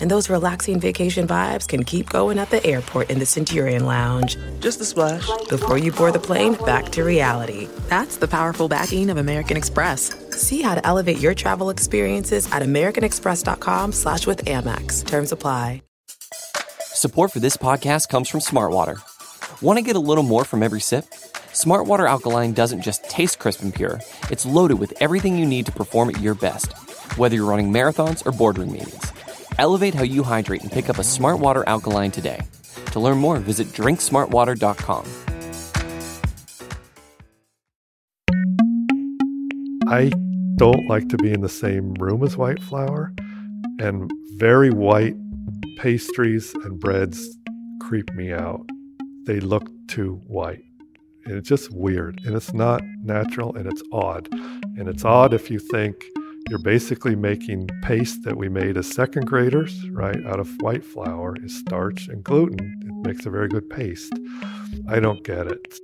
And those relaxing vacation vibes can keep going at the airport in the Centurion Lounge. Just a splash. Before you board the plane, back to reality. That's the powerful backing of American Express. See how to elevate your travel experiences at americanexpress.com slash with Amex. Terms apply. Support for this podcast comes from Smartwater. Want to get a little more from every sip? Smartwater Alkaline doesn't just taste crisp and pure, it's loaded with everything you need to perform at your best, whether you're running marathons or boardroom meetings. Elevate how you hydrate and pick up a Smart Water Alkaline today. To learn more, visit drinksmartwater.com. I don't like to be in the same room as white flour, and very white pastries and breads creep me out. They look too white. And it's just weird, and it's not natural, and it's odd. And it's odd if you think you're basically making paste that we made as second graders, right, out of white flour, is starch and gluten. It makes a very good paste. I don't get it.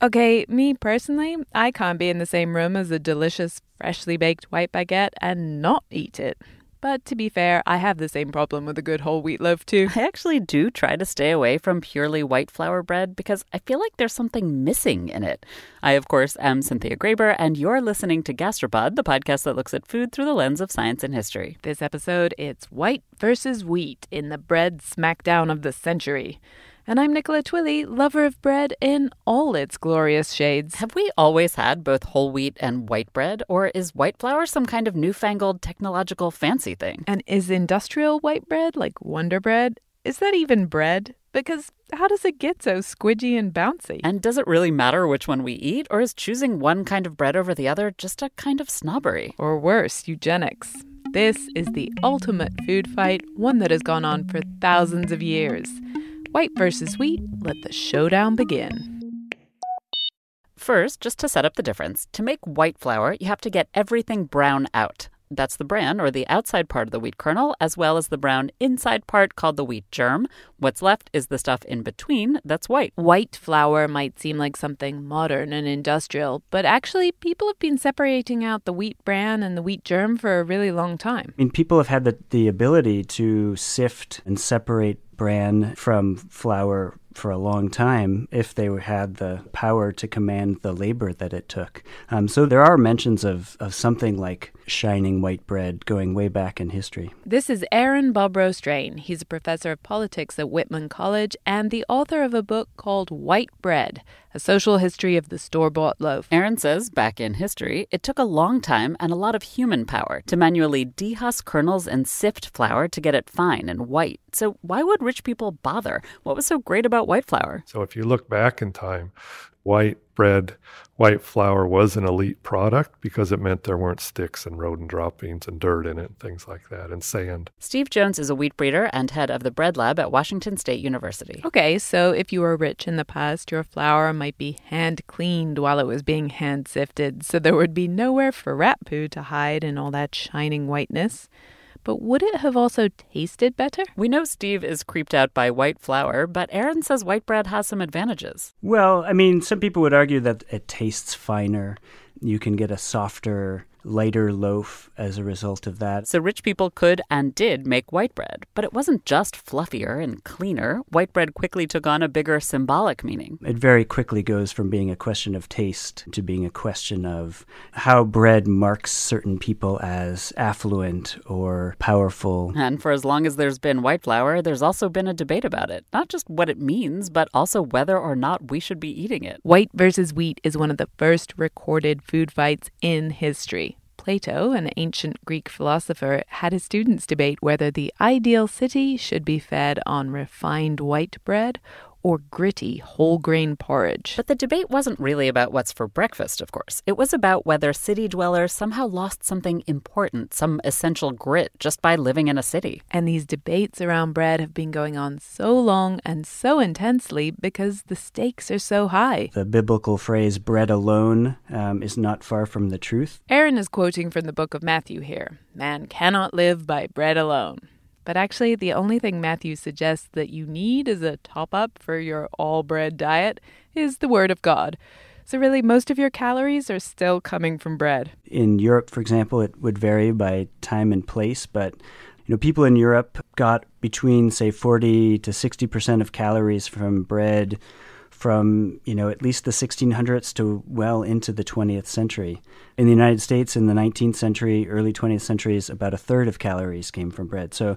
Okay, me personally, I can't be in the same room as a delicious, freshly baked white baguette and not eat it. But to be fair, I have the same problem with a good whole wheat loaf too. I actually do try to stay away from purely white flour bread because I feel like there's something missing in it. I, of course, am Cynthia Graber, and you're listening to Gastropod, the podcast that looks at food through the lens of science and history. This episode, it's white versus wheat in the bread smackdown of the century. And I'm Nicola Twilley, lover of bread in all its glorious shades. Have we always had both whole wheat and white bread, or is white flour some kind of newfangled technological fancy thing? And is industrial white bread, like Wonder Bread, is that even bread? Because how does it get so squidgy and bouncy? And does it really matter which one we eat, or is choosing one kind of bread over the other just a kind of snobbery? Or worse, eugenics. This is the ultimate food fight, one that has gone on for thousands of years. White versus wheat, let the showdown begin. First, just to set up the difference, to make white flour, you have to get everything brown out. That's the bran, or the outside part of the wheat kernel, as well as the brown inside part called the wheat germ. What's left is the stuff in between that's white. White flour might seem like something modern and industrial, but actually, people have been separating out the wheat bran and the wheat germ for a really long time. I mean, people have had the, the ability to sift and separate bran from flour for a long time if they had the power to command the labor that it took. Um, so there are mentions of, of something like shining white bread going way back in history. This is Aaron Bobrow Strain. He's a professor of politics at Whitman College and the author of a book called White Bread A Social History of the Store Bought Loaf. Aaron says back in history, it took a long time and a lot of human power to manually dehusk kernels and sift flour to get it fine and white. So why would rich people bother? What was so great about white flour? So if you look back in time, white bread, white flour was an elite product because it meant there weren't sticks and rodent droppings and dirt in it and things like that and sand. Steve Jones is a wheat breeder and head of the bread lab at Washington State University. Okay, so if you were rich in the past, your flour might be hand cleaned while it was being hand sifted, so there would be nowhere for rat poo to hide in all that shining whiteness. But would it have also tasted better? We know Steve is creeped out by white flour, but Aaron says white bread has some advantages. Well, I mean, some people would argue that it tastes finer. You can get a softer, lighter loaf as a result of that. So rich people could and did make white bread, but it wasn't just fluffier and cleaner. White bread quickly took on a bigger symbolic meaning. It very quickly goes from being a question of taste to being a question of how bread marks certain people as affluent or powerful. And for as long as there's been white flour, there's also been a debate about it. Not just what it means, but also whether or not we should be eating it. White versus wheat is one of the first recorded food fights in history. Plato, an ancient Greek philosopher, had his students debate whether the ideal city should be fed on refined white bread or gritty whole grain porridge. But the debate wasn't really about what's for breakfast, of course. It was about whether city dwellers somehow lost something important, some essential grit, just by living in a city. And these debates around bread have been going on so long and so intensely because the stakes are so high. The biblical phrase bread alone um, is not far from the truth. Aaron is quoting from the book of Matthew here Man cannot live by bread alone. But actually, the only thing Matthew suggests that you need as a top up for your all bread diet is the Word of God. So, really, most of your calories are still coming from bread. In Europe, for example, it would vary by time and place, but you know, people in Europe got between, say, 40 to 60 percent of calories from bread from you know at least the 1600s to well into the 20th century. In the United States, in the 19th century, early 20th centuries, about a third of calories came from bread. So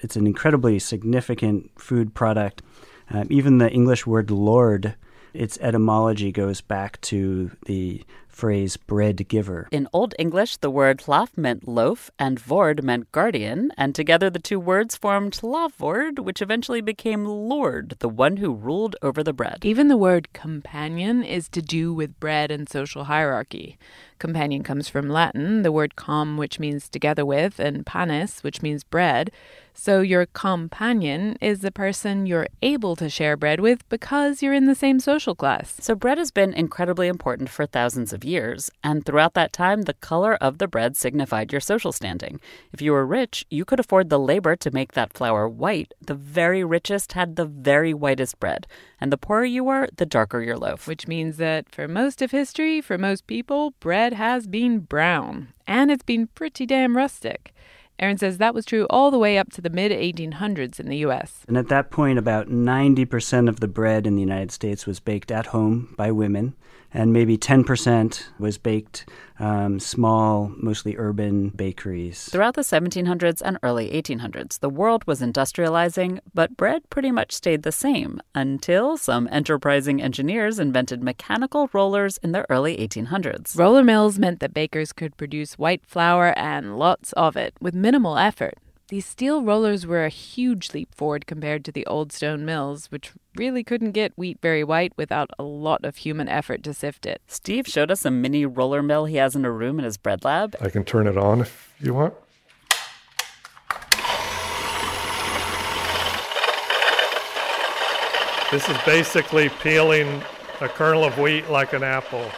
it's an incredibly significant food product. Um, even the English word "lord," its etymology goes back to the phrase bread giver. In Old English, the word hlaf meant loaf and vord meant guardian, and together the two words formed hlafvord, which eventually became lord, the one who ruled over the bread. Even the word companion is to do with bread and social hierarchy. Companion comes from Latin, the word com, which means together with, and panis, which means bread. So your companion is the person you're able to share bread with because you're in the same social class. So bread has been incredibly important for thousands of years, and throughout that time, the color of the bread signified your social standing. If you were rich, you could afford the labor to make that flour white. The very richest had the very whitest bread, and the poorer you were, the darker your loaf. Which means that for most of history, for most people, bread has been brown, and it's been pretty damn rustic. Aaron says that was true all the way up to the mid 1800s in the US. And at that point, about 90% of the bread in the United States was baked at home by women and maybe 10% was baked um, small, mostly urban bakeries. Throughout the 1700s and early 1800s, the world was industrializing, but bread pretty much stayed the same until some enterprising engineers invented mechanical rollers in the early 1800s. Roller mills meant that bakers could produce white flour and lots of it with minimal effort. These steel rollers were a huge leap forward compared to the old stone mills, which really couldn't get wheat very white without a lot of human effort to sift it. Steve showed us a mini roller mill he has in a room in his bread lab. I can turn it on if you want. This is basically peeling a kernel of wheat like an apple.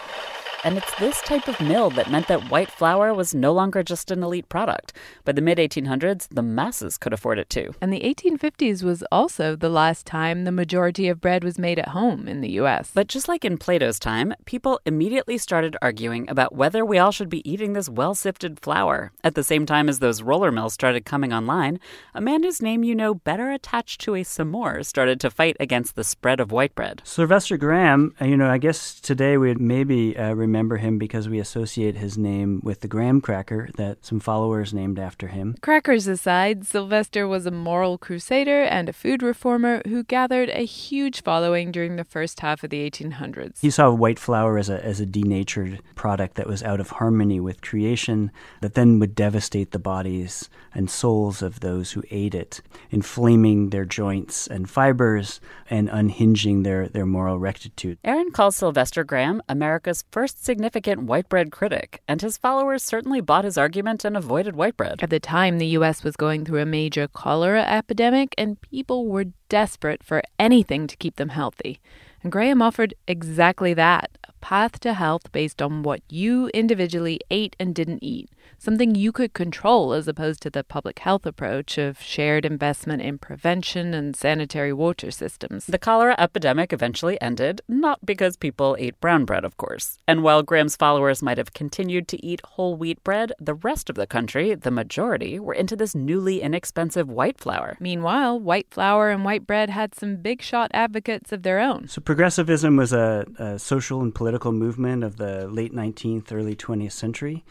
And it's this type of mill that meant that white flour was no longer just an elite product. By the mid 1800s, the masses could afford it too. And the 1850s was also the last time the majority of bread was made at home in the US. But just like in Plato's time, people immediately started arguing about whether we all should be eating this well sifted flour. At the same time as those roller mills started coming online, a man whose name you know better attached to a s'more started to fight against the spread of white bread. Sylvester Graham, uh, you know, I guess today we'd maybe uh, remember remember him because we associate his name with the graham cracker that some followers named after him. Crackers aside, Sylvester was a moral crusader and a food reformer who gathered a huge following during the first half of the 1800s. He saw white flour as a, as a denatured product that was out of harmony with creation, that then would devastate the bodies and souls of those who ate it, inflaming their joints and fibers and unhinging their, their moral rectitude. Aaron calls Sylvester Graham America's first significant white bread critic, and his followers certainly bought his argument and avoided white bread. At the time, the U.S. was going through a major cholera epidemic, and people were desperate for anything to keep them healthy. And Graham offered exactly that a path to health based on what you individually ate and didn't eat something you could control as opposed to the public health approach of shared investment in prevention and sanitary water systems. The cholera epidemic eventually ended, not because people ate brown bread, of course. And while Graham's followers might have continued to eat whole wheat bread, the rest of the country, the majority, were into this newly inexpensive white flour. Meanwhile, white flour and white bread had some big shot advocates of their own. So, progressivism was a, a social and political movement of the late 19th, early 20th century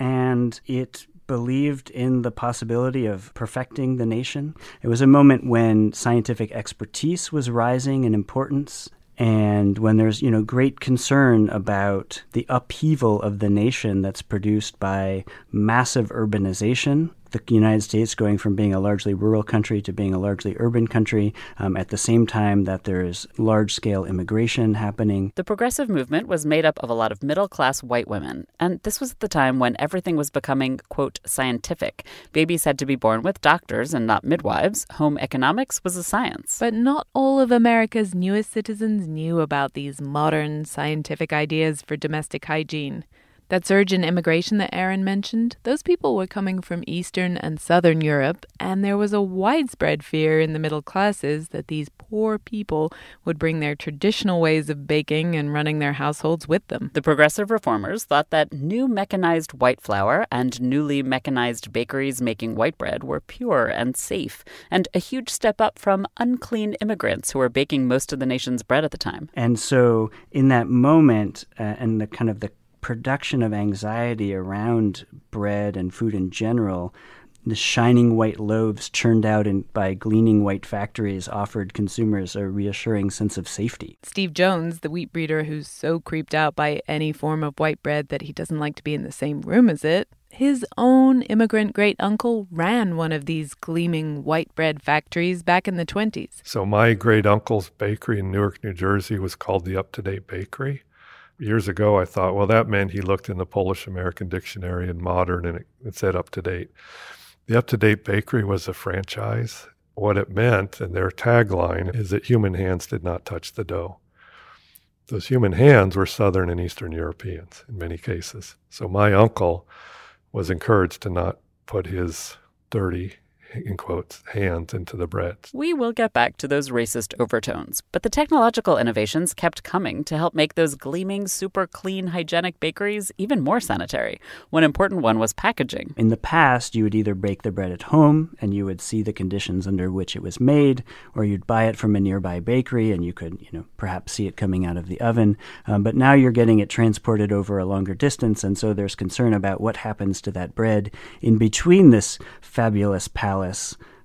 and it believed in the possibility of perfecting the nation. It was a moment when scientific expertise was rising in importance and when there's you know great concern about the upheaval of the nation that's produced by massive urbanization the United States going from being a largely rural country to being a largely urban country um, at the same time that there is large scale immigration happening. The progressive movement was made up of a lot of middle class white women, and this was at the time when everything was becoming, quote, scientific. Babies had to be born with doctors and not midwives. Home economics was a science. But not all of America's newest citizens knew about these modern scientific ideas for domestic hygiene. That surge in immigration that Aaron mentioned, those people were coming from Eastern and Southern Europe, and there was a widespread fear in the middle classes that these poor people would bring their traditional ways of baking and running their households with them. The progressive reformers thought that new mechanized white flour and newly mechanized bakeries making white bread were pure and safe, and a huge step up from unclean immigrants who were baking most of the nation's bread at the time. And so, in that moment, uh, and the kind of the production of anxiety around bread and food in general, the shining white loaves churned out in, by gleaming white factories offered consumers a reassuring sense of safety. Steve Jones, the wheat breeder who's so creeped out by any form of white bread that he doesn't like to be in the same room as it, his own immigrant great uncle ran one of these gleaming white bread factories back in the 20s. So, my great uncle's bakery in Newark, New Jersey was called the Up to Date Bakery years ago, I thought, well, that meant he looked in the Polish American Dictionary and modern and it, it said up to date. The Up to Date Bakery was a franchise. What it meant, and their tagline, is that human hands did not touch the dough. Those human hands were Southern and Eastern Europeans in many cases. So my uncle was encouraged to not put his dirty in quotes, hands into the bread. We will get back to those racist overtones, but the technological innovations kept coming to help make those gleaming, super clean, hygienic bakeries even more sanitary. One important one was packaging. In the past, you would either bake the bread at home and you would see the conditions under which it was made, or you'd buy it from a nearby bakery and you could, you know, perhaps see it coming out of the oven. Um, but now you're getting it transported over a longer distance, and so there's concern about what happens to that bread in between this fabulous palace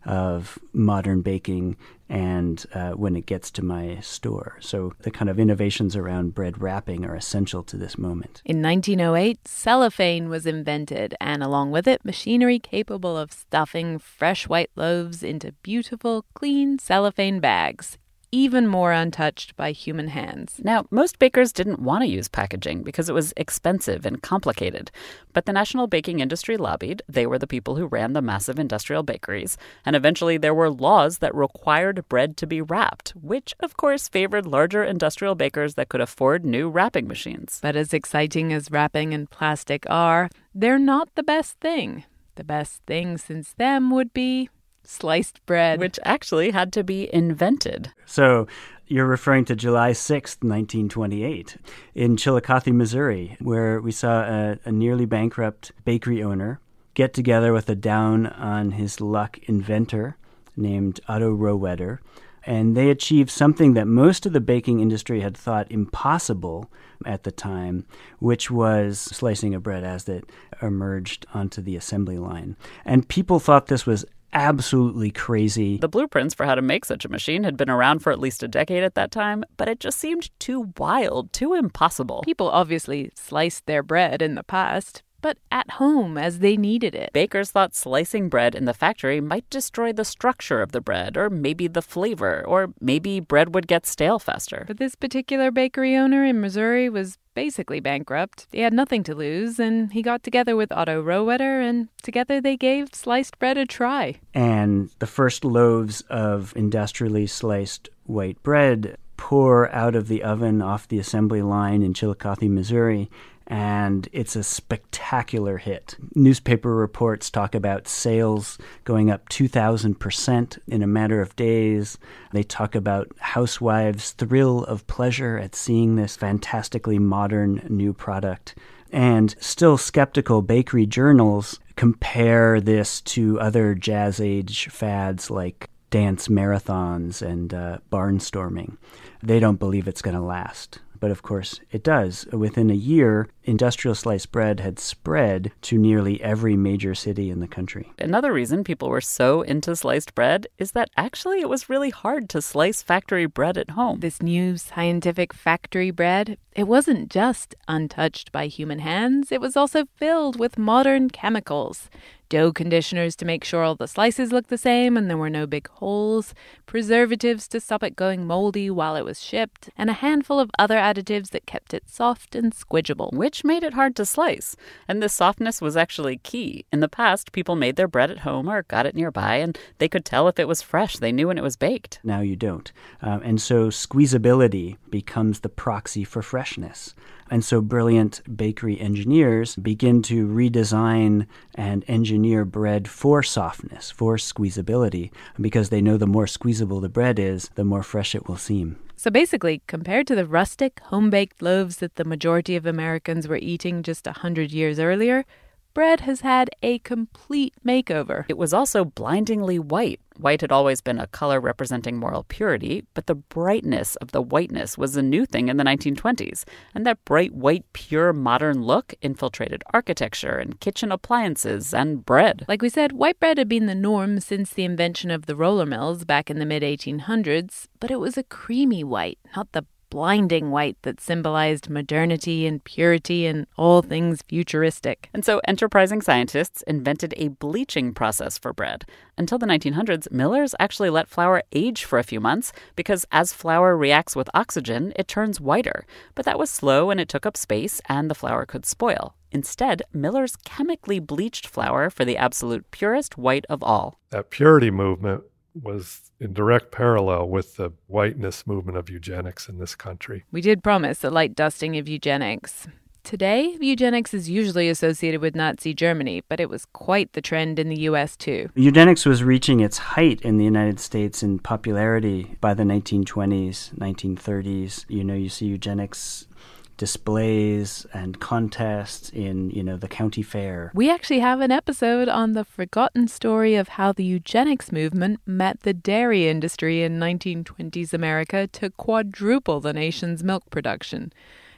of modern baking and uh, when it gets to my store. So the kind of innovations around bread wrapping are essential to this moment. In 1908, cellophane was invented, and along with it, machinery capable of stuffing fresh white loaves into beautiful, clean cellophane bags even more untouched by human hands. Now, most bakers didn't want to use packaging because it was expensive and complicated. But the national baking industry lobbied. They were the people who ran the massive industrial bakeries. And eventually, there were laws that required bread to be wrapped, which, of course, favored larger industrial bakers that could afford new wrapping machines. But as exciting as wrapping and plastic are, they're not the best thing. The best thing since them would be sliced bread. Which actually had to be invented. So you're referring to July 6th, 1928, in Chillicothe, Missouri, where we saw a, a nearly bankrupt bakery owner get together with a down on his luck inventor named Otto Rohwedder. And they achieved something that most of the baking industry had thought impossible at the time, which was slicing a bread as it emerged onto the assembly line. And people thought this was absolutely crazy. The blueprints for how to make such a machine had been around for at least a decade at that time, but it just seemed too wild, too impossible. People obviously sliced their bread in the past, but at home as they needed it. Bakers thought slicing bread in the factory might destroy the structure of the bread, or maybe the flavor, or maybe bread would get stale faster. But this particular bakery owner in Missouri was basically bankrupt. He had nothing to lose, and he got together with Otto Rohwedder, and together they gave sliced bread a try. And the first loaves of industrially sliced white bread pour out of the oven off the assembly line in Chillicothe, Missouri, and it's a spectacular hit. Newspaper reports talk about sales going up 2,000% in a matter of days. They talk about housewives' thrill of pleasure at seeing this fantastically modern new product. And still skeptical bakery journals compare this to other jazz age fads like dance marathons and uh, barnstorming. They don't believe it's going to last. But of course, it does. Within a year, industrial sliced bread had spread to nearly every major city in the country. Another reason people were so into sliced bread is that actually it was really hard to slice factory bread at home. This new scientific factory bread, it wasn't just untouched by human hands, it was also filled with modern chemicals dough conditioners to make sure all the slices looked the same and there were no big holes, preservatives to stop it going moldy while it was shipped, and a handful of other additives that kept it soft and squidgeable. Which made it hard to slice. And this softness was actually key. In the past, people made their bread at home or got it nearby, and they could tell if it was fresh. They knew when it was baked. Now you don't. Um, and so squeezability becomes the proxy for freshness. And so brilliant bakery engineers begin to redesign and engineer bread for softness, for squeezability, because they know the more squeezable the bread is, the more fresh it will seem. So basically, compared to the rustic, home baked loaves that the majority of Americans were eating just a hundred years earlier, bread has had a complete makeover. It was also blindingly white. White had always been a color representing moral purity, but the brightness of the whiteness was a new thing in the 1920s. And that bright, white, pure, modern look infiltrated architecture and kitchen appliances and bread. Like we said, white bread had been the norm since the invention of the roller mills back in the mid 1800s, but it was a creamy white, not the blinding white that symbolized modernity and purity and all things futuristic. And so enterprising scientists invented a bleaching process for bread. Until the 1900s, millers actually let flour age for a few months because as flour reacts with oxygen, it turns whiter. But that was slow and it took up space, and the flour could spoil. Instead, millers chemically bleached flour for the absolute purest white of all. That purity movement was in direct parallel with the whiteness movement of eugenics in this country. We did promise a light dusting of eugenics. Today, eugenics is usually associated with Nazi Germany, but it was quite the trend in the US too. Eugenics was reaching its height in the United States in popularity by the 1920s, 1930s. You know, you see eugenics displays and contests in, you know, the county fair. We actually have an episode on the forgotten story of how the eugenics movement met the dairy industry in 1920s America to quadruple the nation's milk production.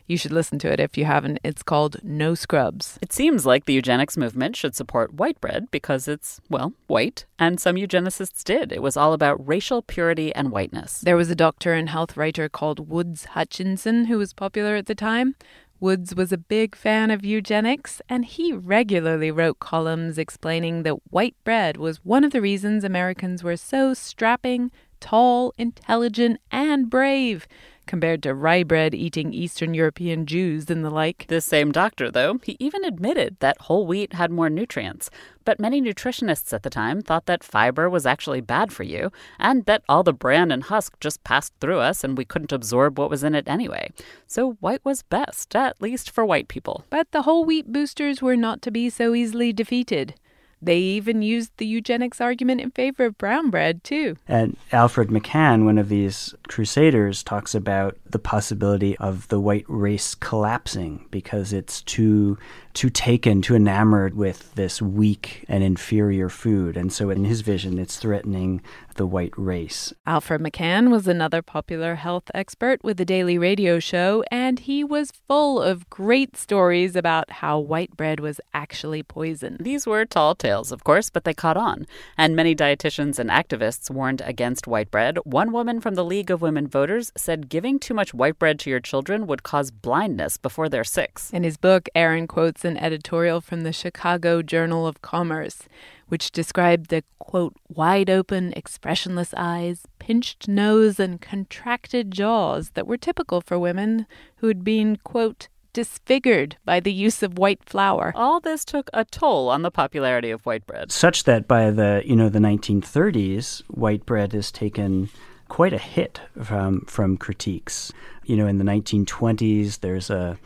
You should listen to it if you haven't. It's called No Scrubs. It seems like the eugenics movement should support white bread because it's, well, white, and some eugenicists did. It was all about racial purity and whiteness. There was a doctor and health writer called Woods Hutchinson who was popular at the time. Woods was a big fan of eugenics, and he regularly wrote columns explaining that white bread was one of the reasons Americans were so strapping, tall, intelligent, and brave compared to rye bread eating Eastern European Jews and the like. This same doctor, though, he even admitted that whole wheat had more nutrients. But many nutritionists at the time thought that fiber was actually bad for you, and that all the bran and husk just passed through us and we couldn't absorb what was in it anyway. So white was best, at least for white people. But the whole wheat boosters were not to be so easily defeated. They even used the eugenics argument in favor of brown bread, too. And Alfred McCann, one of these crusaders, talks about the possibility of the white race collapsing because it's too too taken, too enamored with this weak and inferior food. And so in his vision it's threatening the white race. Alfred McCann was another popular health expert with the Daily Radio Show, and he was full of great stories about how white bread was actually poison. These were tall tales, of course, but they caught on. And many dietitians and activists warned against white bread. One woman from the League of Women Voters said giving too much white bread to your children would cause blindness before they're six. In his book, Aaron quotes an editorial from the Chicago Journal of Commerce which described the quote, wide open, expressionless eyes, pinched nose, and contracted jaws that were typical for women who had been, quote, disfigured by the use of white flour. All this took a toll on the popularity of white bread. Such that by the, you know, the 1930s, white bread has taken quite a hit from from critiques. You know, in the 1920s, there's a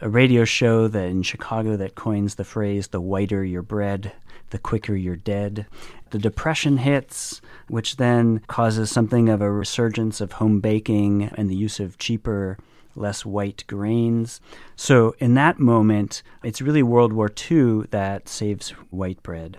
a radio show that in Chicago that coins the phrase "the whiter your bread." the quicker you're dead. The depression hits, which then causes something of a resurgence of home baking and the use of cheaper less white grains. So, in that moment, it's really World War II that saves white bread.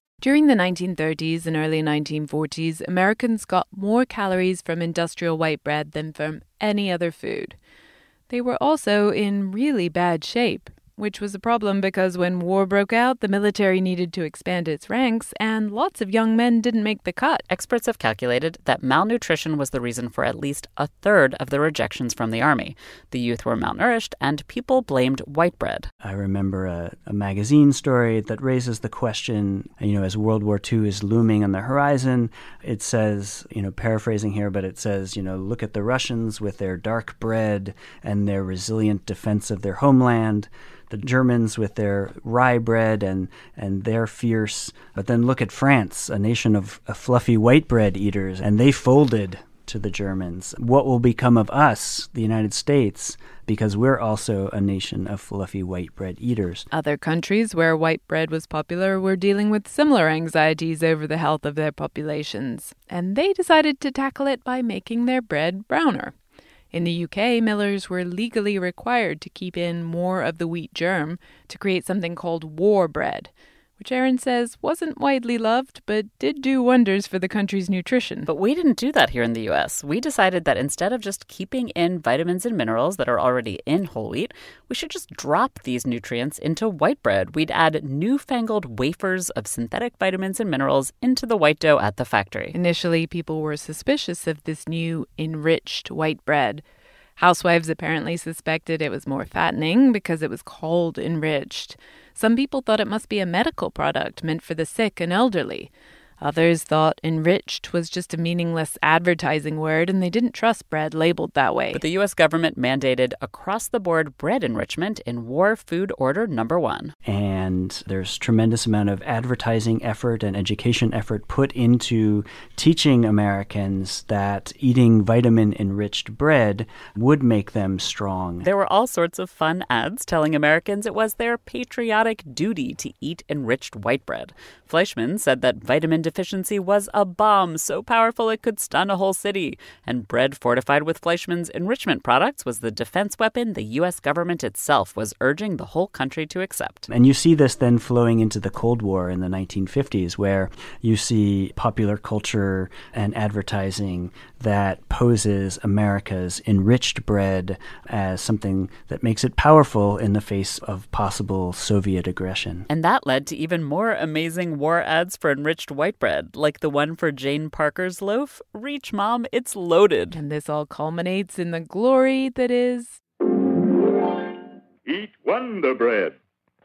During the 1930s and early 1940s, Americans got more calories from industrial white bread than from any other food. They were also in really bad shape which was a problem because when war broke out, the military needed to expand its ranks, and lots of young men didn't make the cut. Experts have calculated that malnutrition was the reason for at least a third of the rejections from the army. The youth were malnourished, and people blamed white bread. I remember a, a magazine story that raises the question, you know, as World War II is looming on the horizon, it says, you know, paraphrasing here, but it says, you know, look at the Russians with their dark bread and their resilient defense of their homeland the Germans with their rye bread and, and their fierce. But then look at France, a nation of, of fluffy white bread eaters, and they folded to the Germans. What will become of us, the United States, because we're also a nation of fluffy white bread eaters. Other countries where white bread was popular were dealing with similar anxieties over the health of their populations, and they decided to tackle it by making their bread browner. In the UK, millers were legally required to keep in more of the wheat germ to create something called war bread, which Aaron says wasn't widely loved but did do wonders for the country's nutrition. But we didn't do that here in the US. We decided that instead of just keeping in vitamins and minerals that are already in whole wheat, we should just drop these nutrients into white bread. We'd add newfangled wafers of synthetic vitamins and minerals into the white dough at the factory. Initially, people were suspicious of this new enriched white bread. Housewives apparently suspected it was more fattening because it was called enriched. Some people thought it must be a medical product meant for the sick and elderly. Others thought enriched was just a meaningless advertising word and they didn't trust bread labeled that way. But the U.S. government mandated across the board bread enrichment in War Food Order Number One. And there's tremendous amount of advertising effort and education effort put into teaching Americans that eating vitamin enriched bread would make them strong. There were all sorts of fun ads telling Americans it was their patriotic duty to eat enriched white bread. Fleischmann said that vitamin deficiency was a bomb so powerful it could stun a whole city, and bread fortified with Fleischmann's enrichment products was the defense weapon the U.S. government itself was urging the whole country to accept. And you see this then flowing into the Cold War in the 1950s, where you see popular culture and advertising that poses America's enriched bread as something that makes it powerful in the face of possible Soviet aggression. And that led to even more amazing war ads for enriched white bread, like the one for Jane Parker's loaf. Reach, Mom, it's loaded. And this all culminates in the glory that is. Eat Wonder Bread.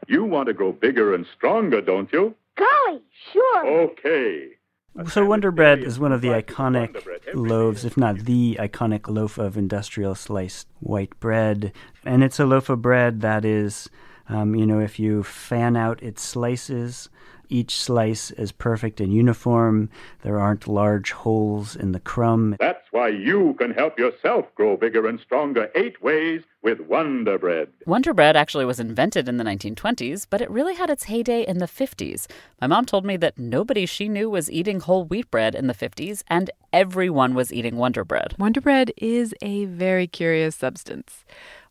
You want to grow bigger and stronger, don't you? Golly, sure. Okay. So Wonder Bread is one of the iconic loaves, if not the iconic loaf of industrial sliced white bread. And it's a loaf of bread that is, um, you know, if you fan out its slices, each slice is perfect and uniform. There aren't large holes in the crumb. That's why you can help yourself grow bigger and stronger eight ways with Wonder Bread. Wonder Bread actually was invented in the 1920s, but it really had its heyday in the 50s. My mom told me that nobody she knew was eating whole wheat bread in the 50s, and everyone was eating Wonder Bread. Wonder Bread is a very curious substance.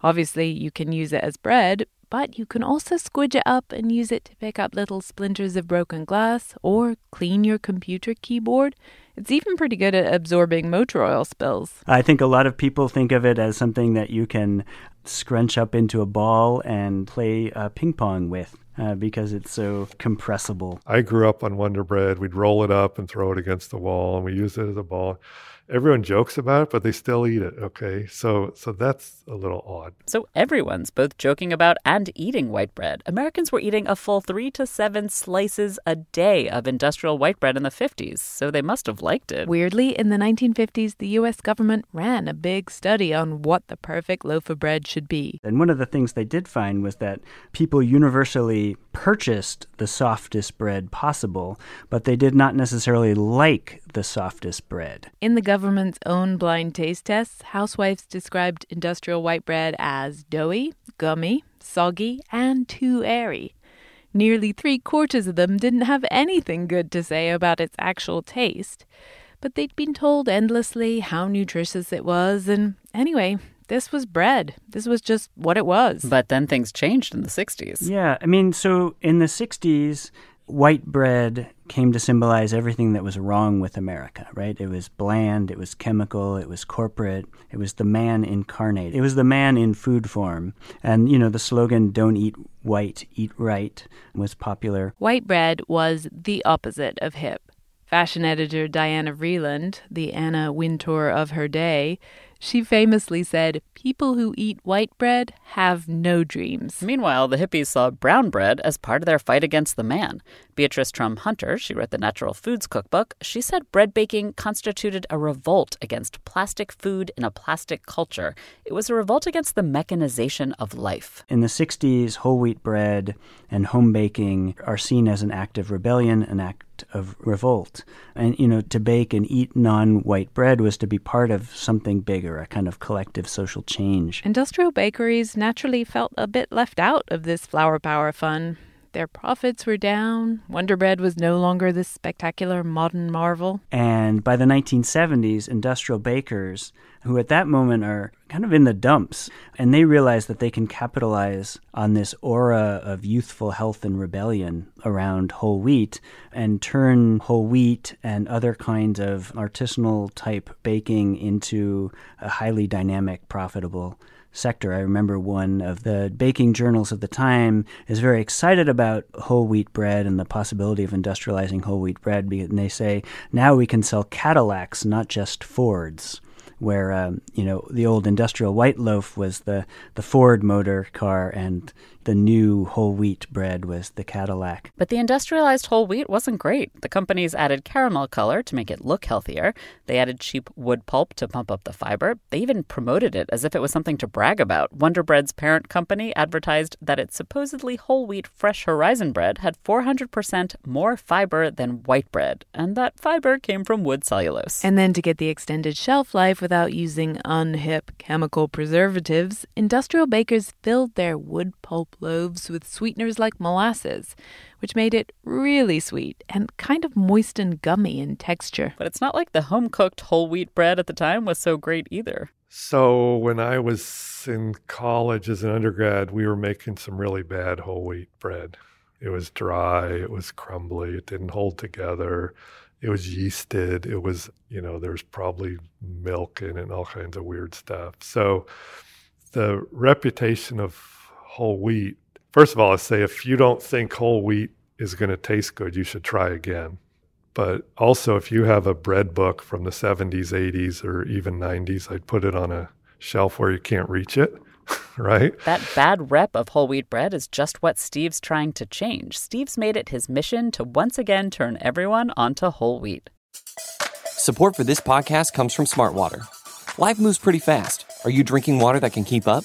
Obviously, you can use it as bread, but you can also squidge it up and use it to pick up little splinters of broken glass or clean your computer keyboard. It's even pretty good at absorbing motor oil spills. I think a lot of people think of it as something that you can scrunch up into a ball and play uh, ping pong with. Uh, because it's so compressible. I grew up on Wonder Bread. We'd roll it up and throw it against the wall, and we used it as a ball everyone jokes about it, but they still eat it. Okay, so so that's a little odd. So everyone's both joking about and eating white bread. Americans were eating a full three to seven slices a day of industrial white bread in the 50s, so they must have liked it. Weirdly, in the 1950s, the U.S. government ran a big study on what the perfect loaf of bread should be. And one of the things they did find was that people universally purchased the softest bread possible, but they did not necessarily like the softest bread. In the government's own blind taste tests, housewives described industrial white bread as doughy, gummy, soggy, and too airy. Nearly three quarters of them didn't have anything good to say about its actual taste. but they'd been told endlessly how nutritious it was, and anyway, this was bread. This was just what it was. But then things changed in the 60s. Yeah, I mean, so in the 60s, white bread came to symbolize everything that was wrong with America, right? It was bland, it was chemical, it was corporate, it was the man incarnate. It was the man in food form. And, you know, the slogan, don't eat white, eat right, was popular. White bread was the opposite of hip. Fashion editor Diana Vreeland, the Anna Wintour of her day, she famously said, People who eat white bread have no dreams. Meanwhile, the hippies saw brown bread as part of their fight against the man. Beatrice Trum Hunter, she wrote the Natural Foods Cookbook, she said bread baking constituted a revolt against plastic food in a plastic culture. It was a revolt against the mechanization of life. In the 60s, whole wheat bread and home baking are seen as an act of rebellion, an act of revolt. And, you know, to bake and eat non white bread was to be part of something bigger, a kind of collective social change. Industrial bakeries naturally felt a bit left out of this flour power fun. Their profits were down. Wonder Bread was no longer this spectacular modern marvel. And by the 1970s, industrial bakers, who at that moment are kind of in the dumps, and they realize that they can capitalize on this aura of youthful health and rebellion around whole wheat and turn whole wheat and other kinds of artisanal type baking into a highly dynamic, profitable sector. I remember one of the baking journals of the time is very excited about whole wheat bread and the possibility of industrializing whole wheat bread. And they say now we can sell Cadillacs, not just Fords where um, you know the old industrial white loaf was the the Ford motor car, and the new whole wheat bread was the Cadillac. But the industrialized whole wheat wasn't great. The companies added caramel color to make it look healthier. They added cheap wood pulp to pump up the fiber. They even promoted it as if it was something to brag about. Wonder Bread's parent company advertised that its supposedly whole wheat fresh horizon bread had 400% more fiber than white bread, and that fiber came from wood cellulose. And then to get the extended shelf life without using unhip chemical preservatives, industrial bakers filled their wood pulp loaves with sweeteners like molasses, which made it really sweet and kind of moist and gummy in texture. But it's not like the home cooked whole wheat bread at the time was so great either. So when I was in college as an undergrad, we were making some really bad whole wheat bread. It was dry, it was crumbly, it didn't hold together. It was yeasted. It was, you know, there's probably milk in it and all kinds of weird stuff. So the reputation of whole wheat, first of all, I say if you don't think whole wheat is going to taste good, you should try again. But also, if you have a bread book from the 70s, 80s, or even 90s, I'd put it on a shelf where you can't reach it, right? That bad rep of whole wheat bread is just what Steve's trying to change. Steve's made it his mission to once again turn everyone onto whole wheat. Support for this podcast comes from Smartwater. Life moves pretty fast. Are you drinking water that can keep up?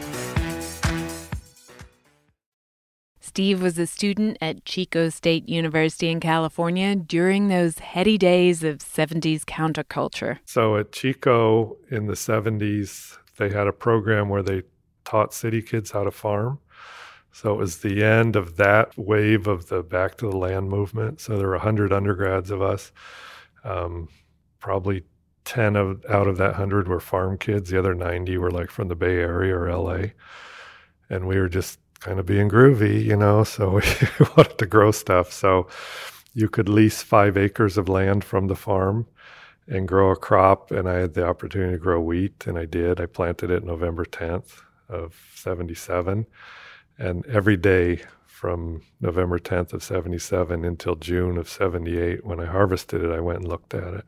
Steve was a student at Chico State University in California during those heady days of 70s counterculture. So at Chico in the 70s, they had a program where they taught city kids how to farm. So it was the end of that wave of the back to the land movement. So there were 100 undergrads of us. Um, probably 10 of, out of that 100 were farm kids. The other 90 were like from the Bay Area or LA. And we were just kind of being groovy, you know, so we wanted to grow stuff. So you could lease five acres of land from the farm and grow a crop. And I had the opportunity to grow wheat, and I did. I planted it November 10th of 77. And every day from November 10th of 77 until June of 78, when I harvested it, I went and looked at it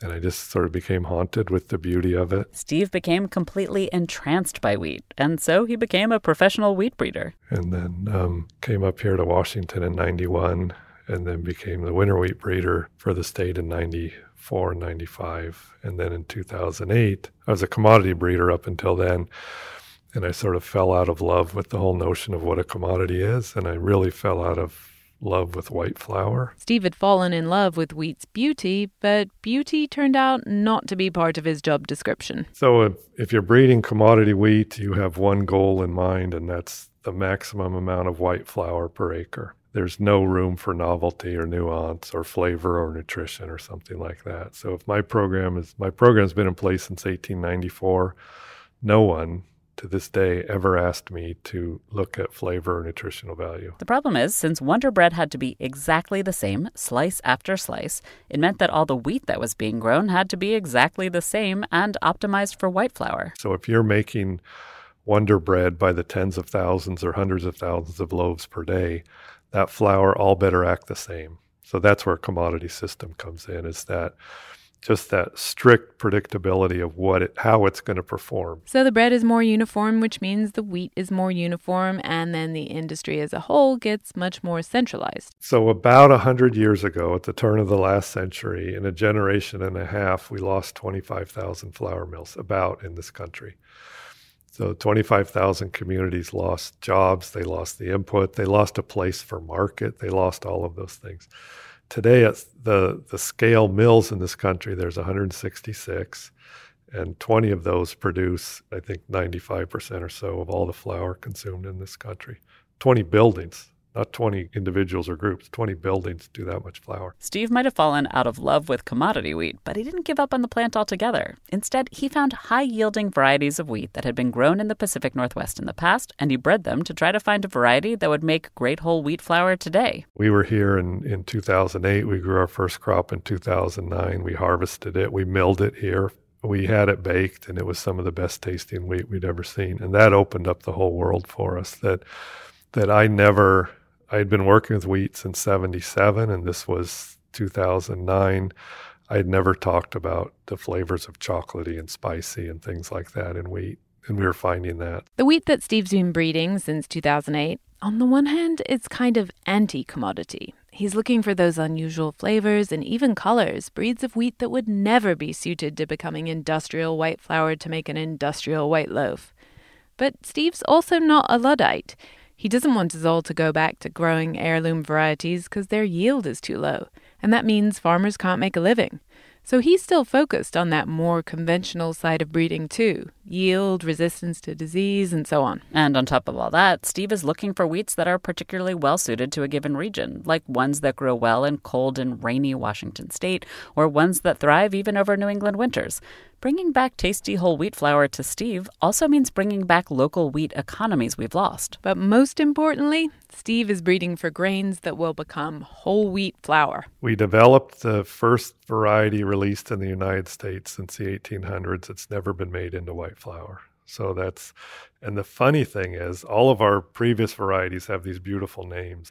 and I just sort of became haunted with the beauty of it. Steve became completely entranced by wheat, and so he became a professional wheat breeder. And then um, came up here to Washington in 91, and then became the winter wheat breeder for the state in 94 and 95. And then in 2008, I was a commodity breeder up until then. And I sort of fell out of love with the whole notion of what a commodity is. And I really fell out of love with white flour. Steve had fallen in love with wheat's beauty, but beauty turned out not to be part of his job description. So if, if you're breeding commodity wheat, you have one goal in mind, and that's the maximum amount of white flour per acre. There's no room for novelty or nuance or flavor or nutrition or something like that. So if my program is my program's been in place since 1894, no one to this day ever asked me to look at flavor or nutritional value. The problem is, since Wonder Bread had to be exactly the same, slice after slice, it meant that all the wheat that was being grown had to be exactly the same and optimized for white flour. So if you're making Wonder Bread by the tens of thousands or hundreds of thousands of loaves per day, that flour all better act the same. So that's where commodity system comes in is that just that strict predictability of what it, how it's going to perform. So the bread is more uniform, which means the wheat is more uniform, and then the industry as a whole gets much more centralized. So about a hundred years ago, at the turn of the last century, in a generation and a half, we lost 25,000 flour mills about in this country. So 25,000 communities lost jobs, they lost the input, they lost a place for market, they lost all of those things today it's the the scale mills in this country there's 166 and 20 of those produce i think 95% or so of all the flour consumed in this country. 20 buildings not 20 individuals or groups, 20 buildings do that much flour. Steve might have fallen out of love with commodity wheat, but he didn't give up on the plant altogether. Instead, he found high yielding varieties of wheat that had been grown in the Pacific Northwest in the past, and he bred them to try to find a variety that would make great whole wheat flour today. We were here in, in 2008. We grew our first crop in 2009. We harvested it, we milled it here we had it baked and it was some of the best tasting wheat we'd ever seen and that opened up the whole world for us that that I never I had been working with wheat since 77, and this was 2009. I had never talked about the flavors of chocolatey and spicy and things like that in wheat, and we were finding that. The wheat that Steve's been breeding since 2008, on the one hand, it's kind of anti commodity. He's looking for those unusual flavors and even colors, breeds of wheat that would never be suited to becoming industrial white flour to make an industrial white loaf. But Steve's also not a Luddite. He doesn't want us all to go back to growing heirloom varieties because their yield is too low, and that means farmers can't make a living. So he's still focused on that more conventional side of breeding too yield, resistance to disease, and so on. And on top of all that, Steve is looking for wheats that are particularly well suited to a given region, like ones that grow well in cold and rainy Washington state, or ones that thrive even over New England winters. Bringing back tasty whole wheat flour to Steve also means bringing back local wheat economies we've lost. But most importantly, Steve is breeding for grains that will become whole wheat flour. We developed the first variety released in the United States since the 1800s. It's never been made into white flour. So that's, and the funny thing is, all of our previous varieties have these beautiful names.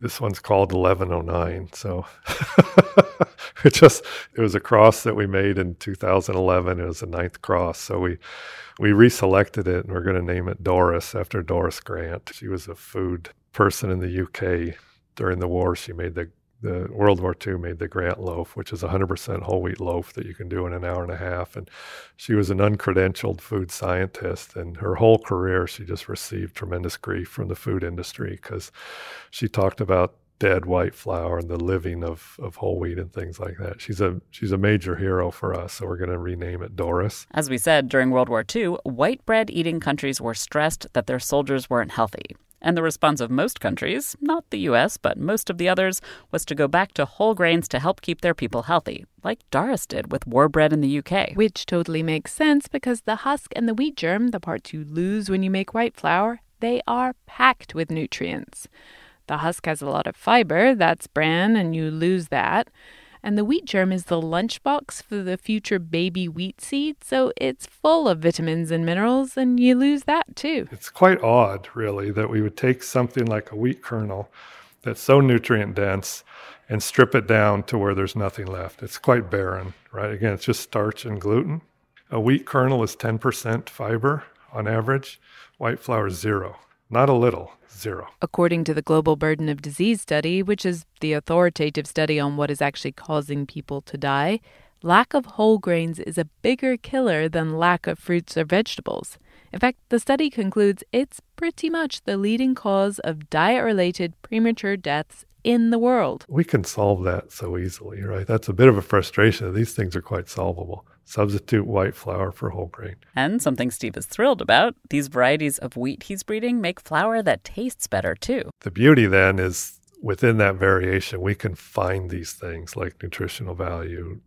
This one's called 1109. So it just, it was a cross that we made in 2011. It was a ninth cross. So we, we reselected it and we're going to name it Doris after Doris Grant. She was a food person in the UK during the war. She made the the World War II made the Grant loaf, which is a 100% whole wheat loaf that you can do in an hour and a half. And she was an uncredentialed food scientist, and her whole career she just received tremendous grief from the food industry because she talked about dead white flour and the living of, of whole wheat and things like that. She's a she's a major hero for us, so we're going to rename it Doris. As we said during World War II, white bread eating countries were stressed that their soldiers weren't healthy. And the response of most countries, not the US, but most of the others, was to go back to whole grains to help keep their people healthy, like Doris did with war bread in the UK. Which totally makes sense because the husk and the wheat germ, the parts you lose when you make white flour, they are packed with nutrients. The husk has a lot of fiber, that's bran, and you lose that. And the wheat germ is the lunchbox for the future baby wheat seed, so it's full of vitamins and minerals, and you lose that too. It's quite odd, really, that we would take something like a wheat kernel that's so nutrient dense and strip it down to where there's nothing left. It's quite barren, right? Again, it's just starch and gluten. A wheat kernel is 10% fiber on average, white flour is zero. Not a little, zero. According to the Global Burden of Disease Study, which is the authoritative study on what is actually causing people to die, lack of whole grains is a bigger killer than lack of fruits or vegetables. In fact, the study concludes it's pretty much the leading cause of diet related premature deaths in the world. We can solve that so easily, right? That's a bit of a frustration. These things are quite solvable. Substitute white flour for whole grain. And something Steve is thrilled about these varieties of wheat he's breeding make flour that tastes better too. The beauty then is within that variation, we can find these things like nutritional value,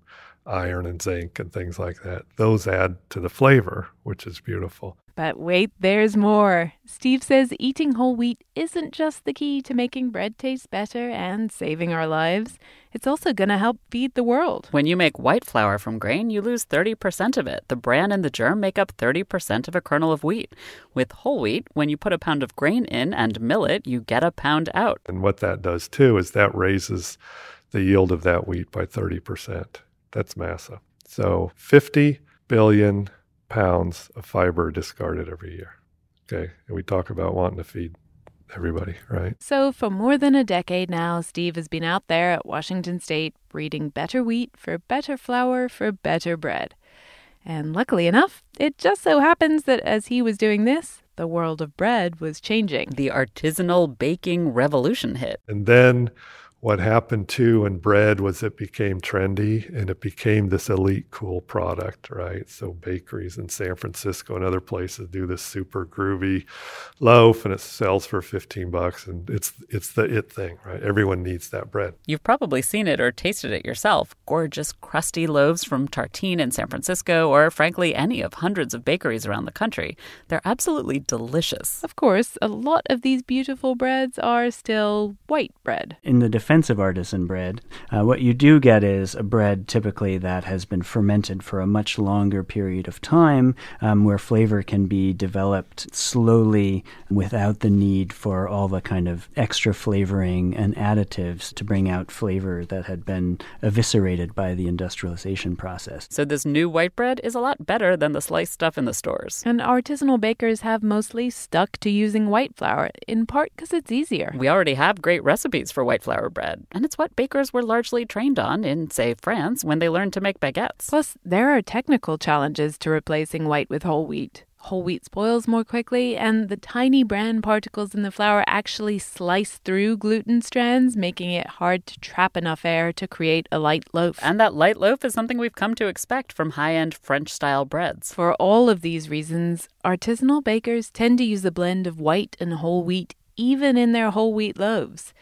iron and zinc, and things like that. Those add to the flavor, which is beautiful. But wait, there's more. Steve says eating whole wheat isn't just the key to making bread taste better and saving our lives. It's also going to help feed the world. When you make white flour from grain, you lose 30% of it. The bran and the germ make up 30% of a kernel of wheat. With whole wheat, when you put a pound of grain in and mill it, you get a pound out. And what that does too is that raises the yield of that wheat by 30%. That's massive. So 50 billion pounds of fiber discarded every year. Okay. And we talk about wanting to feed everybody, right? So, for more than a decade now, Steve has been out there at Washington State breeding better wheat for better flour for better bread. And luckily enough, it just so happens that as he was doing this, the world of bread was changing. The artisanal baking revolution hit. And then what happened to in bread was it became trendy and it became this elite cool product, right? So bakeries in San Francisco and other places do this super groovy loaf and it sells for 15 bucks and it's it's the it thing, right? Everyone needs that bread. You've probably seen it or tasted it yourself. Gorgeous crusty loaves from Tartine in San Francisco or frankly any of hundreds of bakeries around the country. They're absolutely delicious. Of course, a lot of these beautiful breads are still white bread. In the defense artisan bread, uh, what you do get is a bread typically that has been fermented for a much longer period of time, um, where flavor can be developed slowly without the need for all the kind of extra flavoring and additives to bring out flavor that had been eviscerated by the industrialization process. So this new white bread is a lot better than the sliced stuff in the stores. And artisanal bakers have mostly stuck to using white flour, in part because it's easier. We already have great recipes for white flour bread, and it's what bakers were largely trained on in, say, France when they learned to make baguettes. Plus, there are technical challenges to replacing white with whole wheat. Whole wheat spoils more quickly, and the tiny bran particles in the flour actually slice through gluten strands, making it hard to trap enough air to create a light loaf. And that light loaf is something we've come to expect from high end French style breads. For all of these reasons, artisanal bakers tend to use a blend of white and whole wheat even in their whole wheat loaves.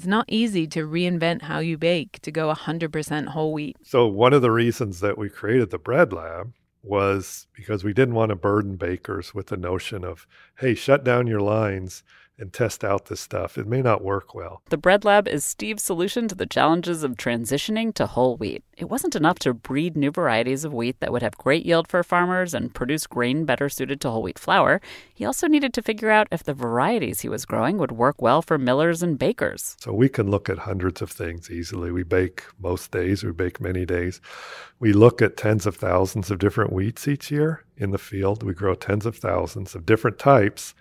It's not easy to reinvent how you bake to go 100% whole wheat. So, one of the reasons that we created the Bread Lab was because we didn't want to burden bakers with the notion of, hey, shut down your lines and test out this stuff. It may not work well. The Bread Lab is Steve's solution to the challenges of transitioning to whole wheat. It wasn't enough to breed new varieties of wheat that would have great yield for farmers and produce grain better suited to whole wheat flour. He also needed to figure out if the varieties he was growing would work well for millers and bakers. So we can look at hundreds of things easily. We bake most days, we bake many days. We look at tens of thousands of different wheats each year in the field. We grow tens of thousands of different types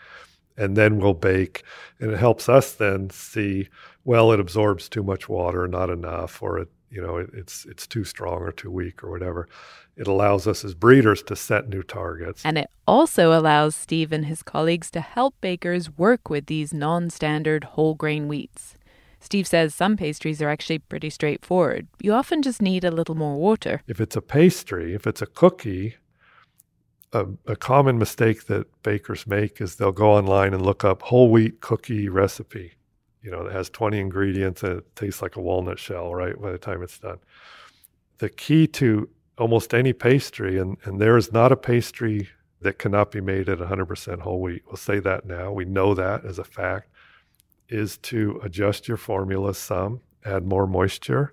and then we'll bake. And it helps us then see, well, it absorbs too much water, not enough, or it, you know, it, it's it's too strong or too weak or whatever. It allows us as breeders to set new targets. And it also allows Steve and his colleagues to help bakers work with these non-standard whole grain wheats. Steve says some pastries are actually pretty straightforward. You often just need a little more water. If it's a pastry, if it's a cookie, a, a, common mistake that bakers make is they'll go online and look up whole wheat cookie recipe. You know, that has 20 ingredients and it tastes like a walnut shell, right, by the time it's done. The key to almost any pastry, and, and there is not a pastry that cannot be made at 100% whole wheat. We'll say that now. We know that as a fact, is to adjust your formula some, add more moisture,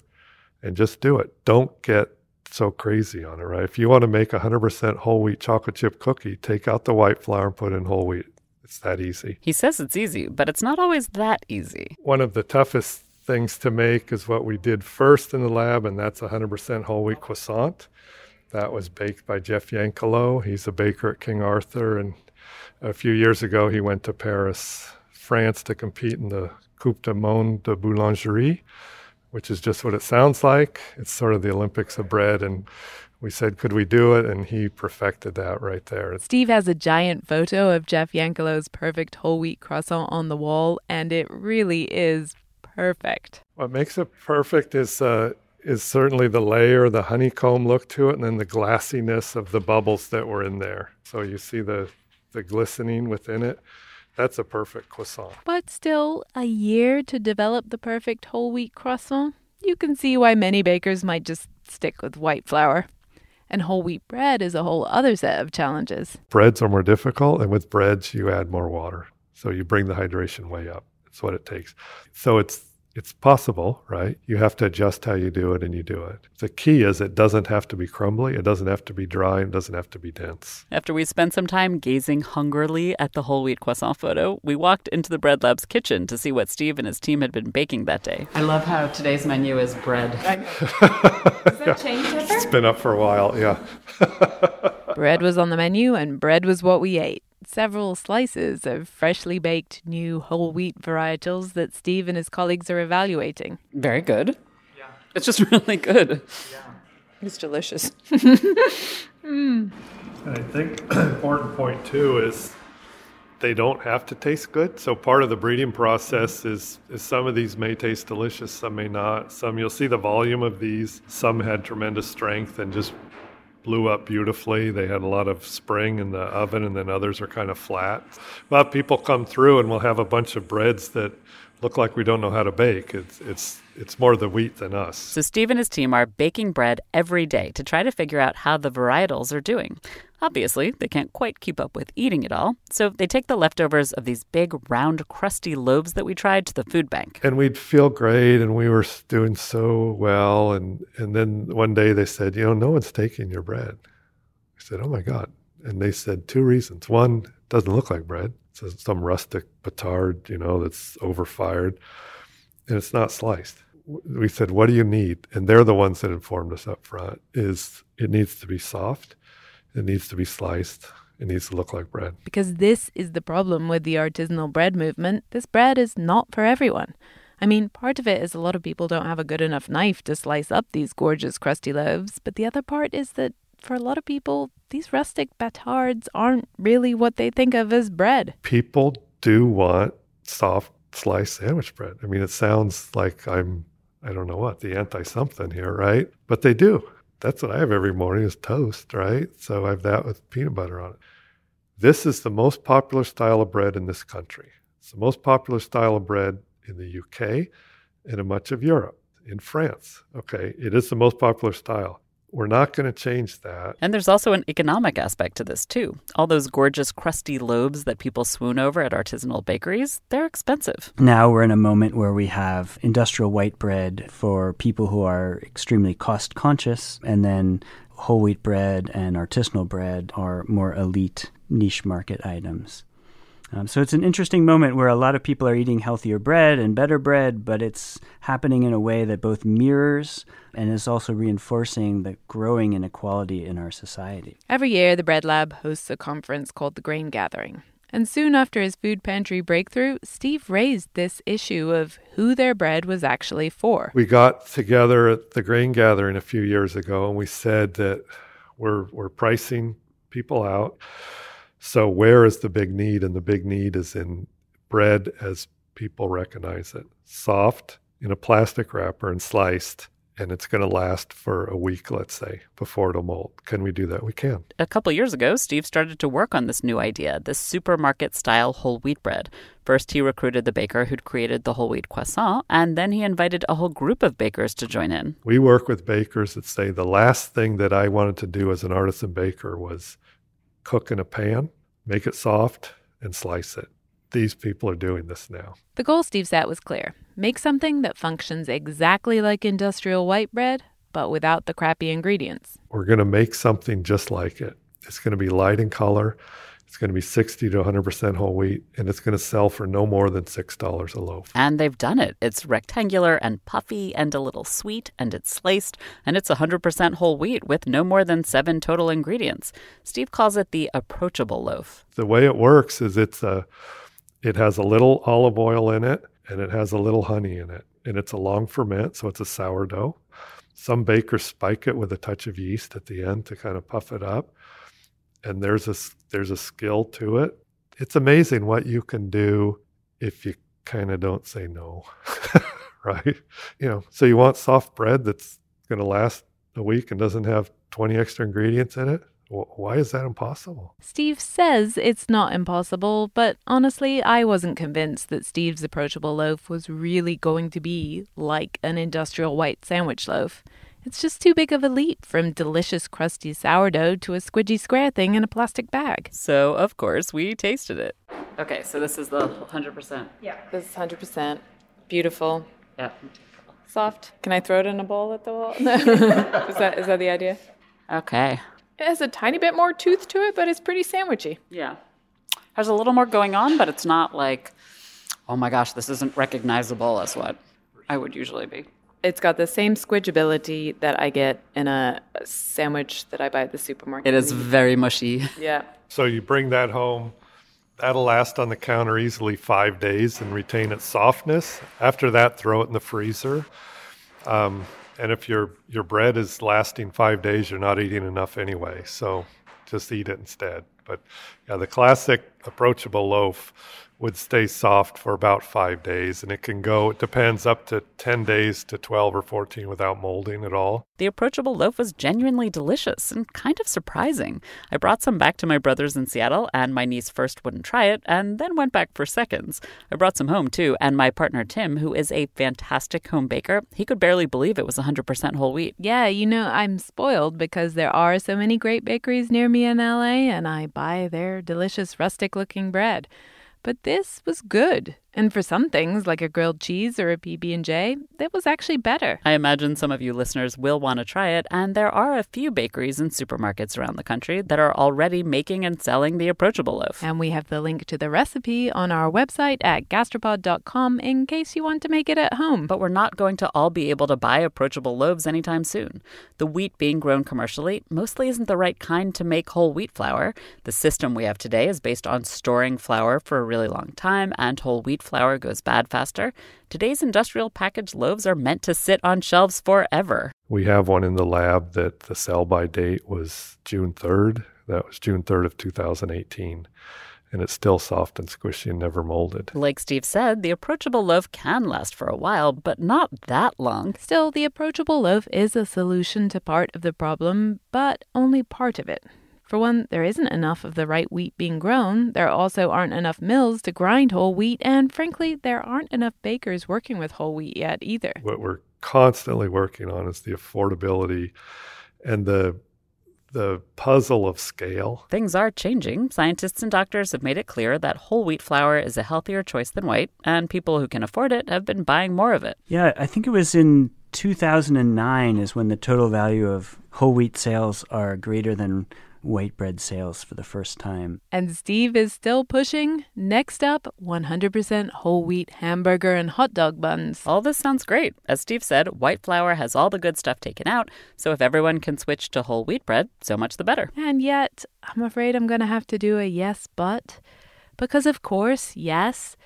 and just do it. Don't get so crazy on it, right? If you want to make a 100% whole wheat chocolate chip cookie, take out the white flour and put in whole wheat. It's that easy. He says it's easy, but it's not always that easy. One of the toughest things to make is what we did first in the lab, and that's 100% whole wheat croissant. That was baked by Jeff Yankellow. He's a baker at King Arthur, and a few years ago he went to Paris, France to compete in the Coupe du Monde de Boulangerie which is just what it sounds like. It's sort of the Olympics of bread. And we said, could we do it? And he perfected that right there. Steve has a giant photo of Jeff Yankellow's perfect whole wheat croissant on the wall, and it really is perfect. What makes it perfect is uh, is certainly the layer, the honeycomb look to it, and then the glassiness of the bubbles that were in there. So you see the the glistening within it. That's a perfect croissant. But still, a year to develop the perfect whole wheat croissant? You can see why many bakers might just stick with white flour. And whole wheat bread is a whole other set of challenges. Breads are more difficult, and with breads, you add more water. So you bring the hydration way up. That's what it takes. So it's it's possible, right? You have to adjust how you do it and you do it. The key is it doesn't have to be crumbly, it doesn't have to be dry, it doesn't have to be dense. After we spent some time gazing hungrily at the whole wheat croissant photo, we walked into the Bread Lab's kitchen to see what Steve and his team had been baking that day. I love how today's menu is bread. Has that changed ever? It's been up for a while, yeah. bread was on the menu and bread was what we ate several slices of freshly baked new whole wheat varietals that Steve and his colleagues are evaluating. Very good. Yeah. It's just really good. Yeah. It's delicious. mm. I think important point too is they don't have to taste good. So part of the breeding process is is some of these may taste delicious, some may not. Some you'll see the volume of these. Some had tremendous strength and just blew up beautifully. They had a lot of spring in the oven, and then others are kind of flat. But people come through, and we'll have a bunch of breads that look like we don't know how to bake. It's it's it's more the wheat than us. So Steve and his team are baking bread every day to try to figure out how the varietals are doing. Obviously, they can't quite keep up with eating it all, so they take the leftovers of these big, round, crusty loaves that we tried to the food bank. And we'd feel great, and we were doing so well. And, and then one day they said, You know, no one's taking your bread. I said, Oh my God. And they said two reasons. One, it doesn't look like bread, it's some rustic batard, you know, that's overfired, and it's not sliced. We said, What do you need? And they're the ones that informed us up front is it needs to be soft it needs to be sliced. It needs to look like bread. Because this is the problem with the artisanal bread movement. This bread is not for everyone. I mean, part of it is a lot of people don't have a good enough knife to slice up these gorgeous crusty loaves, but the other part is that for a lot of people, these rustic batards aren't really what they think of as bread. People do want soft sliced sandwich bread. I mean, it sounds like I'm, I don't know what, the anti something here, right? But they do that's what I have every morning is toast, right? So I have that with peanut butter on it. This is the most popular style of bread in this country. It's the most popular style of bread in the UK and in much of Europe, in France. Okay, it is the most popular style. We're not going to change that. And there's also an economic aspect to this, too. All those gorgeous, crusty loaves that people swoon over at artisanal bakeries, they're expensive. Now we're in a moment where we have industrial white bread for people who are extremely cost conscious, and then whole wheat bread and artisanal bread are more elite niche market items. Um, so it's an interesting moment where a lot of people are eating healthier bread and better bread, but it's happening in a way that both mirrors and is also reinforcing the growing inequality in our society. Every year, the Bread Lab hosts a conference called the Grain Gathering. And soon after his food pantry breakthrough, Steve raised this issue of who their bread was actually for. We got together at the Grain Gathering a few years ago and we said that we're, we're pricing people out so, where is the big need? And the big need is in bread as people recognize it soft in a plastic wrapper and sliced and it's going to last for a week, let's say, before it'll mold. Can we do that? We can. A couple years ago, Steve started to work on this new idea, this supermarket style whole wheat bread. First, he recruited the baker who'd created the whole wheat croissant, and then he invited a whole group of bakers to join in. We work with bakers that say the last thing that I wanted to do as an artisan baker was cook in a pan make it soft, and slice it. These people are doing this now. The goal Steve set was clear make something that functions exactly like industrial white bread, but without the crappy ingredients. We're going to make something just like it. It's going to be light in color, it's going to be 60 to 100% whole wheat, and it's going to sell for no more than $6 a loaf. And they've done it. It's rectangular and puffy and a little sweet, and it's sliced, and it's 100% whole wheat with no more than seven total ingredients. Steve calls it the approachable loaf. The way it works is it's a, it has a little olive oil in it, and it has a little honey in it, and it's a long ferment, so it's a sourdough. Some bakers spike it with a touch of yeast at the end to kind of puff it up. And there's a, there's a skill to it. It's amazing what you can do if you kind of don't say no, right? You know, so you want soft bread that's going to last a week and doesn't have 20 extra ingredients in it? Why is that impossible? Steve says it's not impossible, but honestly, I wasn't convinced that Steve's approachable loaf was really going to be like an industrial white sandwich loaf. It's just too big of a leap from delicious crusty sourdough to a squidgy square thing in a plastic bag. So, of course, we tasted it. Okay, so this is the 100%. Yeah. This is 100%. Beautiful. Yeah. Soft. Can I throw it in a bowl at the wall? is, that, is that the idea? Okay. It has a tiny bit more tooth to it, but it's pretty sandwichy. Yeah. There's a little more going on, but it's not like, oh my gosh, this isn't recognizable as what I would usually be. It's got the same squidgeability that I get in a sandwich that I buy at the supermarket. It is very mushy. Yeah. So you bring that home. That'll last on the counter easily five days and retain its softness. After that, throw it in the freezer. Um, and if your your bread is lasting five days, you're not eating enough anyway. So just eat it instead. But yeah, the classic approachable loaf would stay soft for about five days, and it can go, it depends, up to 10 days to 12 or 14 without molding at all. The approachable loaf was genuinely delicious and kind of surprising. I brought some back to my brothers in Seattle, and my niece first wouldn't try it, and then went back for seconds. I brought some home too, and my partner Tim, who is a fantastic home baker, he could barely believe it was 100% whole wheat. Yeah, you know, I'm spoiled because there are so many great bakeries near me in LA, and I buy their delicious rustic looking bread. But this was good. And for some things, like a grilled cheese or a PB&J, that was actually better. I imagine some of you listeners will want to try it, and there are a few bakeries and supermarkets around the country that are already making and selling the approachable loaf. And we have the link to the recipe on our website at gastropod.com in case you want to make it at home. But we're not going to all be able to buy approachable loaves anytime soon. The wheat being grown commercially mostly isn't the right kind to make whole wheat flour. The system we have today is based on storing flour for a really long time, and whole wheat flour goes bad faster, today's industrial packaged loaves are meant to sit on shelves forever. We have one in the lab that the sell by date was June 3rd. That was June 3rd of 2018 and it's still soft and squishy and never molded. Like Steve said, the approachable loaf can last for a while, but not that long. Still, the approachable loaf is a solution to part of the problem, but only part of it. For one, there isn't enough of the right wheat being grown. There also aren't enough mills to grind whole wheat, and frankly, there aren't enough bakers working with whole wheat yet either. What we're constantly working on is the affordability and the the puzzle of scale. Things are changing. Scientists and doctors have made it clear that whole wheat flour is a healthier choice than white, and people who can afford it have been buying more of it. Yeah, I think it was in 2009 is when the total value of whole wheat sales are greater than white bread sales for the first time. And Steve is still pushing. Next up, 100% whole wheat hamburger and hot dog buns. All this sounds great. As Steve said, white flour has all the good stuff taken out, so if everyone can switch to whole wheat bread, so much the better. And yet, I'm afraid I'm going to have to do a yes, but. Because, of course, yes.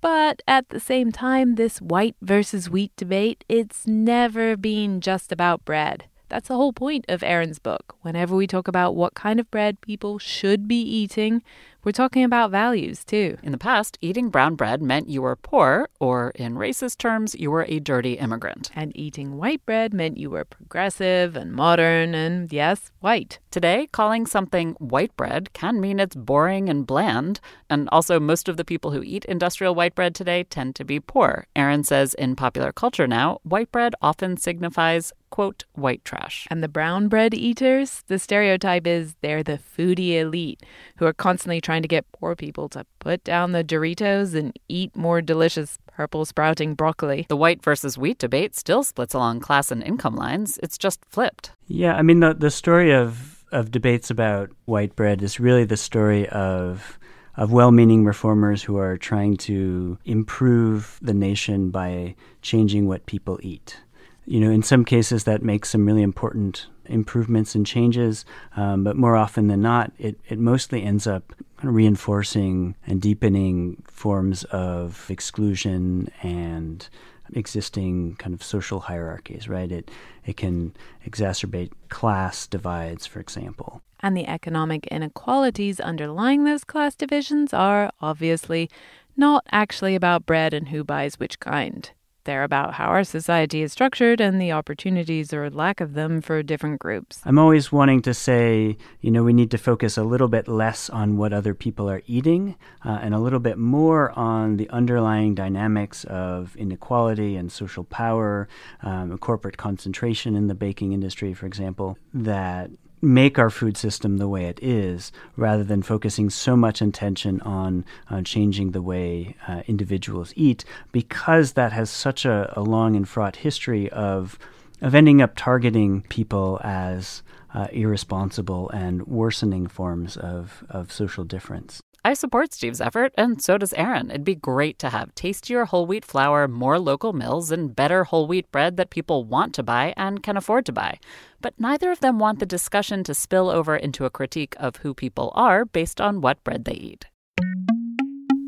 But at the same time, this white versus wheat debate, it's never been just about bread. That's the whole point of Aaron's book. Whenever we talk about what kind of bread people should be eating, we're talking about values too. In the past, eating brown bread meant you were poor, or in racist terms, you were a dirty immigrant. And eating white bread meant you were progressive and modern and, yes, white. Today, calling something white bread can mean it's boring and bland. And also, most of the people who eat industrial white bread today tend to be poor. Aaron says in popular culture now, white bread often signifies quote, white trash. And the brown bread eaters, the stereotype is they're the foodie elite who are constantly trying to get poor people to put down the Doritos and eat more delicious purple sprouting broccoli. The white versus wheat debate still splits along class and income lines. It's just flipped. Yeah, I mean, the, the story of, of debates about white bread is really the story of of well-meaning reformers who are trying to improve the nation by changing what people eat you know, in some cases that makes some really important improvements and changes, um, but more often than not, it, it mostly ends up reinforcing and deepening forms of exclusion and existing kind of social hierarchies, right? It, it can exacerbate class divides, for example. And the economic inequalities underlying those class divisions are obviously not actually about bread and who buys which kind. They're about how our society is structured and the opportunities or lack of them for different groups. I'm always wanting to say, you know, we need to focus a little bit less on what other people are eating uh, and a little bit more on the underlying dynamics of inequality and social power, um, corporate concentration in the baking industry, for example, that make our food system the way it is rather than focusing so much attention on uh, changing the way uh, individuals eat because that has such a, a, long and fraught history of of ending up targeting people as uh, irresponsible and worsening forms of, of social difference. I support Steve's effort, and so does Aaron. It'd be great to have tastier whole wheat flour, more local mills, and better whole wheat bread that people want to buy and can afford to buy. But neither of them want the discussion to spill over into a critique of who people are based on what bread they eat.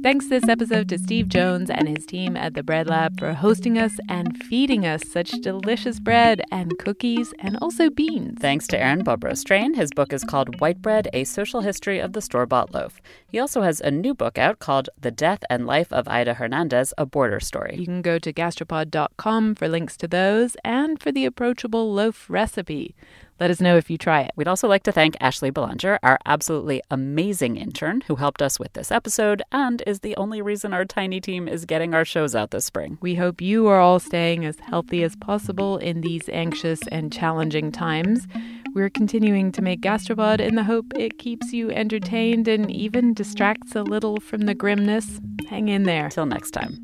Thanks this episode to Steve Jones and his team at the Bread Lab for hosting us and feeding us such delicious bread and cookies and also beans. Thanks to Aaron Bobrow-Strain. His book is called White Bread A Social History of the Store Bought Loaf. He also has a new book out called The Death and Life of Ida Hernandez A Border Story. You can go to gastropod.com for links to those and for the approachable loaf recipe. Let us know if you try it. We'd also like to thank Ashley Belanger, our absolutely amazing intern who helped us with this episode and is the only reason our tiny team is getting our shows out this spring. We hope you are all staying as healthy as possible in these anxious and challenging times. We're continuing to make Gastropod in the hope it keeps you entertained and even distracts a little from the grimness. Hang in there. Till next time.